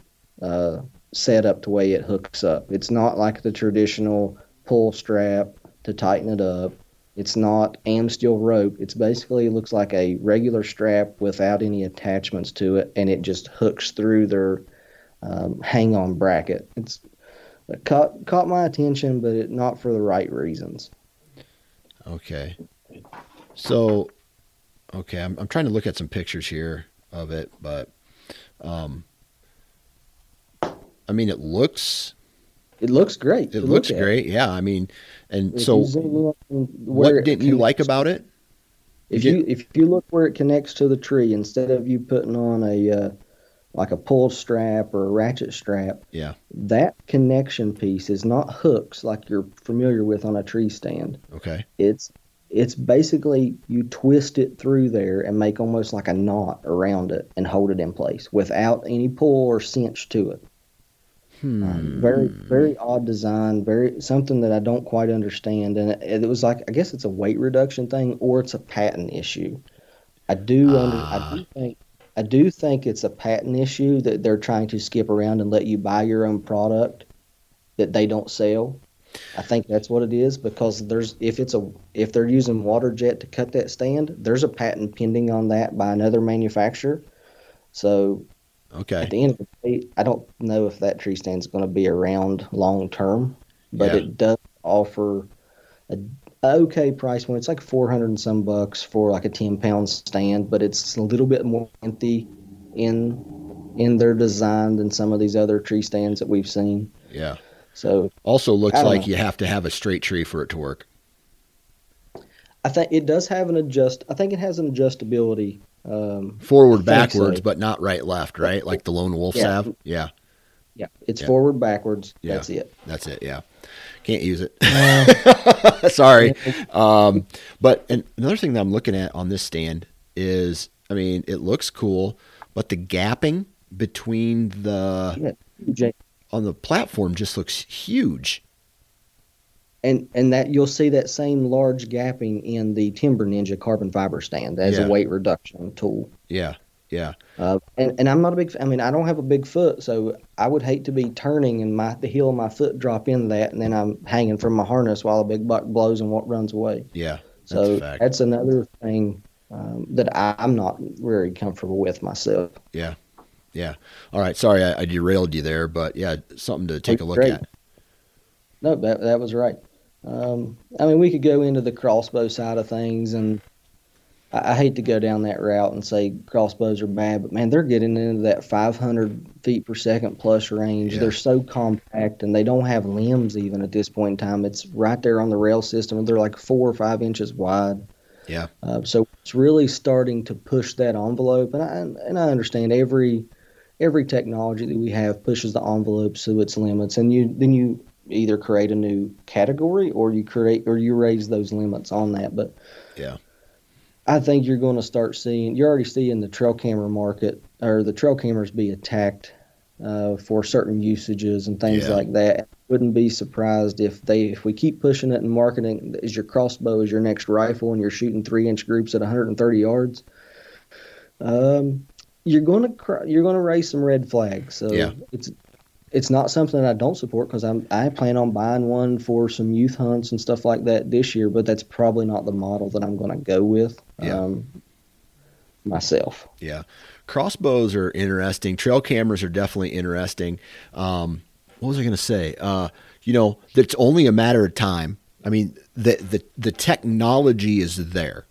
S2: uh, setup to way it hooks up. It's not like the traditional pull strap to tighten it up. It's not am steel rope. It's basically it looks like a regular strap without any attachments to it, and it just hooks through their um, hang on bracket. It's it caught caught my attention, but it, not for the right reasons.
S1: Okay. So, okay, I'm, I'm trying to look at some pictures here of it, but, um, I mean, it looks
S2: It looks great.
S1: it looks
S2: look
S1: great. Yeah, I mean, and
S2: If
S1: so
S2: you zoom in on
S1: what didn't you like about it?
S2: If
S1: You
S2: you if you look where it connects to the tree, instead of you putting on a uh, like a pull strap or a ratchet strap,
S1: Yeah.
S2: that connection piece is not hooks like you're familiar with on a tree stand.
S1: Okay.
S2: It's it's basically you twist it through there and make almost like a knot around it and hold it in place without any pull or cinch to it.
S1: Hmm.
S2: Um, very very odd design, very something that I don't quite understand, and it, it was like I guess it's a weight reduction thing or it's a patent issue. I do under, I do think I do think it's a patent issue that they're trying to skip around and let you buy your own product that they don't sell. I think that's what it is because there's if it's a if they're using water jet to cut that stand, there's a patent pending on that by another manufacturer. So
S1: Okay.
S2: at the end of the day, I don't know if that tree stand is going to be around long term, but
S1: Yeah.
S2: it does offer a, a okay price point. It's like four hundred and some bucks for like a ten pound stand, but it's a little bit more empty in in their design than some of these other tree stands that we've seen.
S1: Yeah.
S2: So
S1: Also looks like
S2: know.
S1: you have to have a straight tree for it to work.
S2: I think it does have an adjust. I think it has an adjustability. Um,
S1: Forward, backwards,
S2: so.
S1: but not right, left, right? Like the lone wolves
S2: Yeah.
S1: have. Yeah.
S2: yeah, it's
S1: Yeah.
S2: forward, backwards.
S1: Yeah.
S2: That's it.
S1: That's it. Yeah. Can't use it. Sorry. Um, but another thing that I'm looking at on this stand is, I mean, it looks cool, but the gapping between the
S2: Yeah.
S1: On the platform just looks huge.
S2: and and that you'll see that same large gapping in the Timber Ninja carbon fiber stand as
S1: Yeah.
S2: a weight reduction tool.
S1: Yeah. Yeah.
S2: Uh, and and I'm not a big. I mean, I don't have a big foot, so I would hate to be turning and my the heel of my foot drop into that, and then I'm hanging from my harness while a big buck blows and what runs away.
S1: Yeah. That's
S2: So
S1: fact.
S2: that's another thing um, that I, I'm not very comfortable with myself.
S1: Yeah. Yeah. All right. Sorry, I, I derailed you there, but yeah, something to take a look
S2: Great.
S1: at.
S2: No, that that was right. Um, I mean, we could go into the crossbow side of things, and I, I hate to go down that route and say crossbows are bad, but man, they're getting into that 500 feet per second plus range.
S1: Yeah.
S2: They're so compact, and they don't have limbs even at this point in time. It's right there on the rail system, and they're like four or five inches wide.
S1: Yeah.
S2: Uh, so it's really starting to push that envelope, and I and I understand every every technology that we have pushes the envelope to its limits, and you then you either create a new category or you create or you raise those limits on that. But
S1: Yeah.
S2: I think you're going to start seeing you're already seeing the trail camera market or the trail cameras be attacked uh, for certain usages and things
S1: Yeah.
S2: like that. Wouldn't be surprised if they if we keep pushing it and marketing is your crossbow is your next rifle and you're shooting three inch groups at 130 yards. Um, you're going to cr- you're going to raise some red flags. So
S1: Yeah.
S2: it's it's not something that I don't support because I'm I plan on buying one for some youth hunts and stuff like that this year, but that's probably not the model that I'm going to go with.
S1: Yeah.
S2: Um, myself.
S1: Yeah. Crossbows are interesting. Trail cameras are definitely interesting. Um, what was I going to say? Uh, you know, it's only a matter of time. I mean, the, the, the technology is there.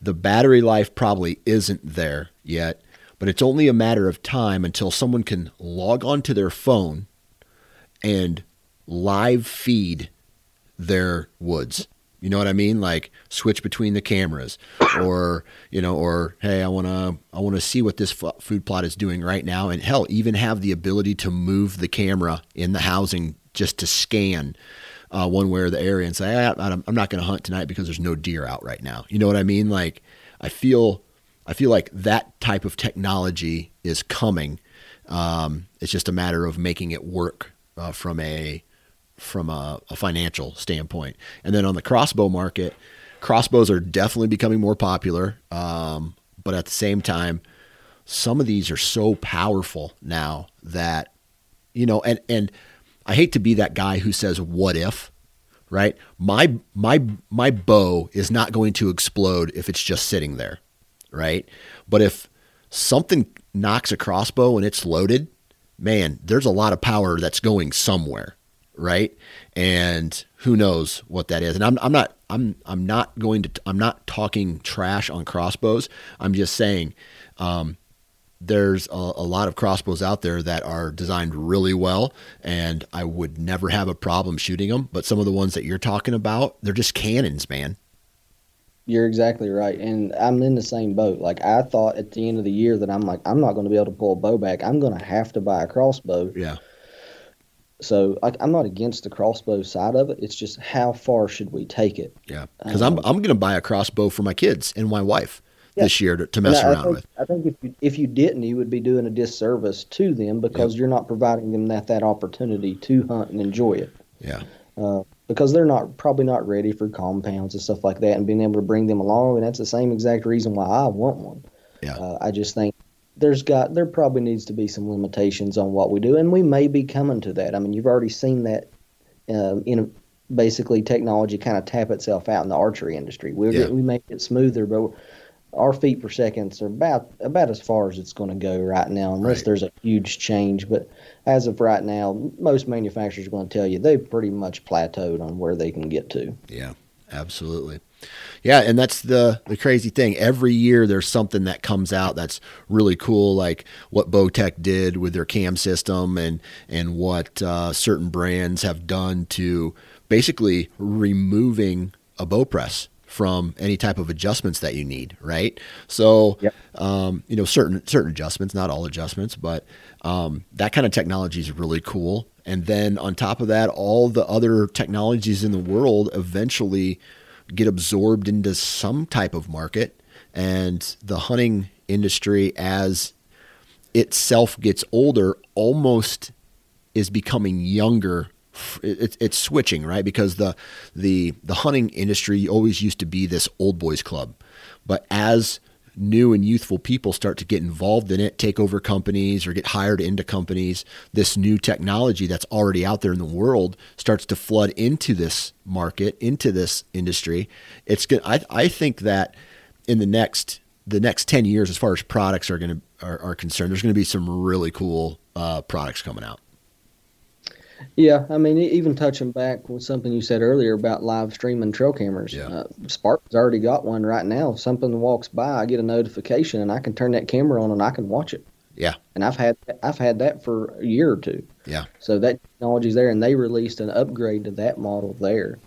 S1: The battery life probably isn't there yet, but it's only a matter of time until someone can log onto their phone and live feed their woods. You know what I mean? Like switch between the cameras, or you know, or hey, I want to I want to see what this f- food plot is doing right now, and hell, even have the ability to move the camera in the housing just to scan uh, one way or the area and say, "Ah, I'm I'm not going to hunt tonight because there's no deer out right now. You know what I mean? Like I feel I feel like that type of technology is coming. Um, it's just a matter of making it work uh, from a from a, a financial standpoint. And then on the crossbow market, crossbows are definitely becoming more popular. Um, but at the same time, some of these are so powerful now that, you know, and, and I hate to be that guy who says, what if, right? My, my, my bow is not going to explode if it's just sitting there. Right. But if something knocks a crossbow and it's loaded, man, there's a lot of power that's going somewhere right? And who knows what that is. And I'm I'm not I'm I'm not going to I'm not talking trash on crossbows. I'm just saying um, there's a, a lot of crossbows out there that are designed really well, and I would never have a problem shooting them. But some of the ones that you're talking about, they're just cannons, man.
S2: You're exactly right, and I'm in the same boat. Like I thought at the end of the year that I'm like I'm not going to be able to pull a bow back. I'm going to have to buy a crossbow.
S1: Yeah,
S2: So like I'm not against the crossbow side of it. It's just how far should we take it?
S1: yeah. Because I'm I'm going to buy a crossbow for my kids and my wife
S2: Yeah.
S1: this year to, to mess
S2: And I- I
S1: around
S2: think,
S1: with.
S2: I think if you, if you didn't, you would be doing a disservice to them because you're not providing them that that opportunity to hunt and enjoy it.
S1: Yeah,
S2: Uh, because they're not probably not ready for compounds and stuff like that, and being able to bring them along, and that's the same exact reason why I want one.
S1: Yeah.
S2: Uh, I just think there's got there probably needs to be some limitations on what we do, and we may be coming to that. I mean, you've already seen that um, in a, basically technology kind of tap itself out in the archery industry. We
S1: Yeah.
S2: we make it smoother, but our feet per seconds are about about as far as it's going to go right now, unless
S1: Right.
S2: there's a huge change. But as of right now, most manufacturers are going to tell you they've pretty much plateaued on where they can get to.
S1: Yeah, absolutely. Yeah, and that's the the crazy thing. Every year there's something that comes out that's really cool, like what Bowtech did with their cam system, and and what uh, certain brands have done to basically removing a bow press from any type of adjustments that you need, right? So,
S2: Yep.
S1: um, you know, certain certain adjustments, not all adjustments, but um, that kind of technology is really cool. And then on top of that, all the other technologies in the world eventually get absorbed into some type of market, and the hunting industry, as itself gets older, almost is becoming younger. It, it's switching, right? Because the the the hunting industry always used to be this old boys club, but as new and youthful people start to get involved in it, take over companies or get hired into companies, this new technology that's already out there in the world starts to flood into this market, into this industry. It's good. I I think that in the next the next 10 years as far as products are going to are, are concerned there's going to be some really cool uh, products coming out
S2: Yeah, I mean, even touching back with something you said earlier about live streaming trail cameras.
S1: Yeah.
S2: Uh, Spark's already got one right now. If something walks by, I get a notification, and I can turn that camera on and I can watch it.
S1: yeah
S2: And I've had I've had that for a year or two.
S1: yeah
S2: So that technology's there, and they released an upgrade to that model there.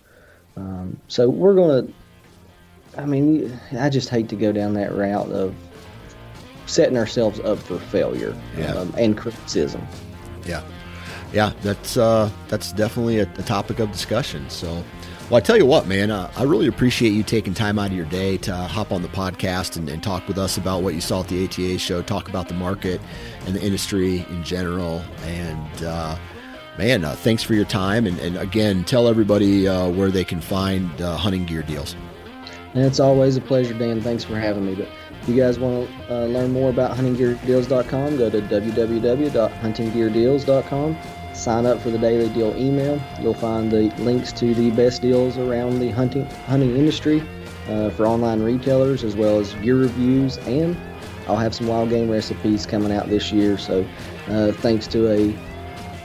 S2: Um, so we're gonna. I mean, I just hate to go down that route of setting ourselves up for failure
S1: Yeah.
S2: um, and criticism.
S1: yeah yeah that's uh that's definitely a, a topic of discussion so Well, I tell you what, man, uh, I really appreciate you taking time out of your day to uh, hop on the podcast and, and, talk with us about what you saw at the ATA show, talk about the market and the industry in general. And, uh, man, uh, thanks for your time. And, and again, tell everybody uh, where they can find uh, hunting gear deals.
S2: And it's always a pleasure, Dan. Thanks for having me. But if you guys want to learn more about huntinggeardeals.com, go to www.huntinggeardeals.com sign up for the daily deal email. You'll find the links to the best deals around the hunting hunting industry uh, for online retailers, as well as gear reviews, and I'll have some wild game recipes coming out this year. So, uh, thanks to a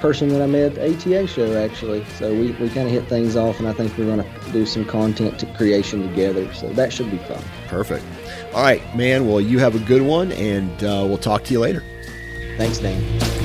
S2: person that I met at the ATA show, actually. So we, we kind of hit things off, and I think we're going to do some content to creation together. So that should be fun.
S1: Perfect. All right, man. Well, you have a good one, and uh, we'll talk to you later.
S2: Thanks, Dan.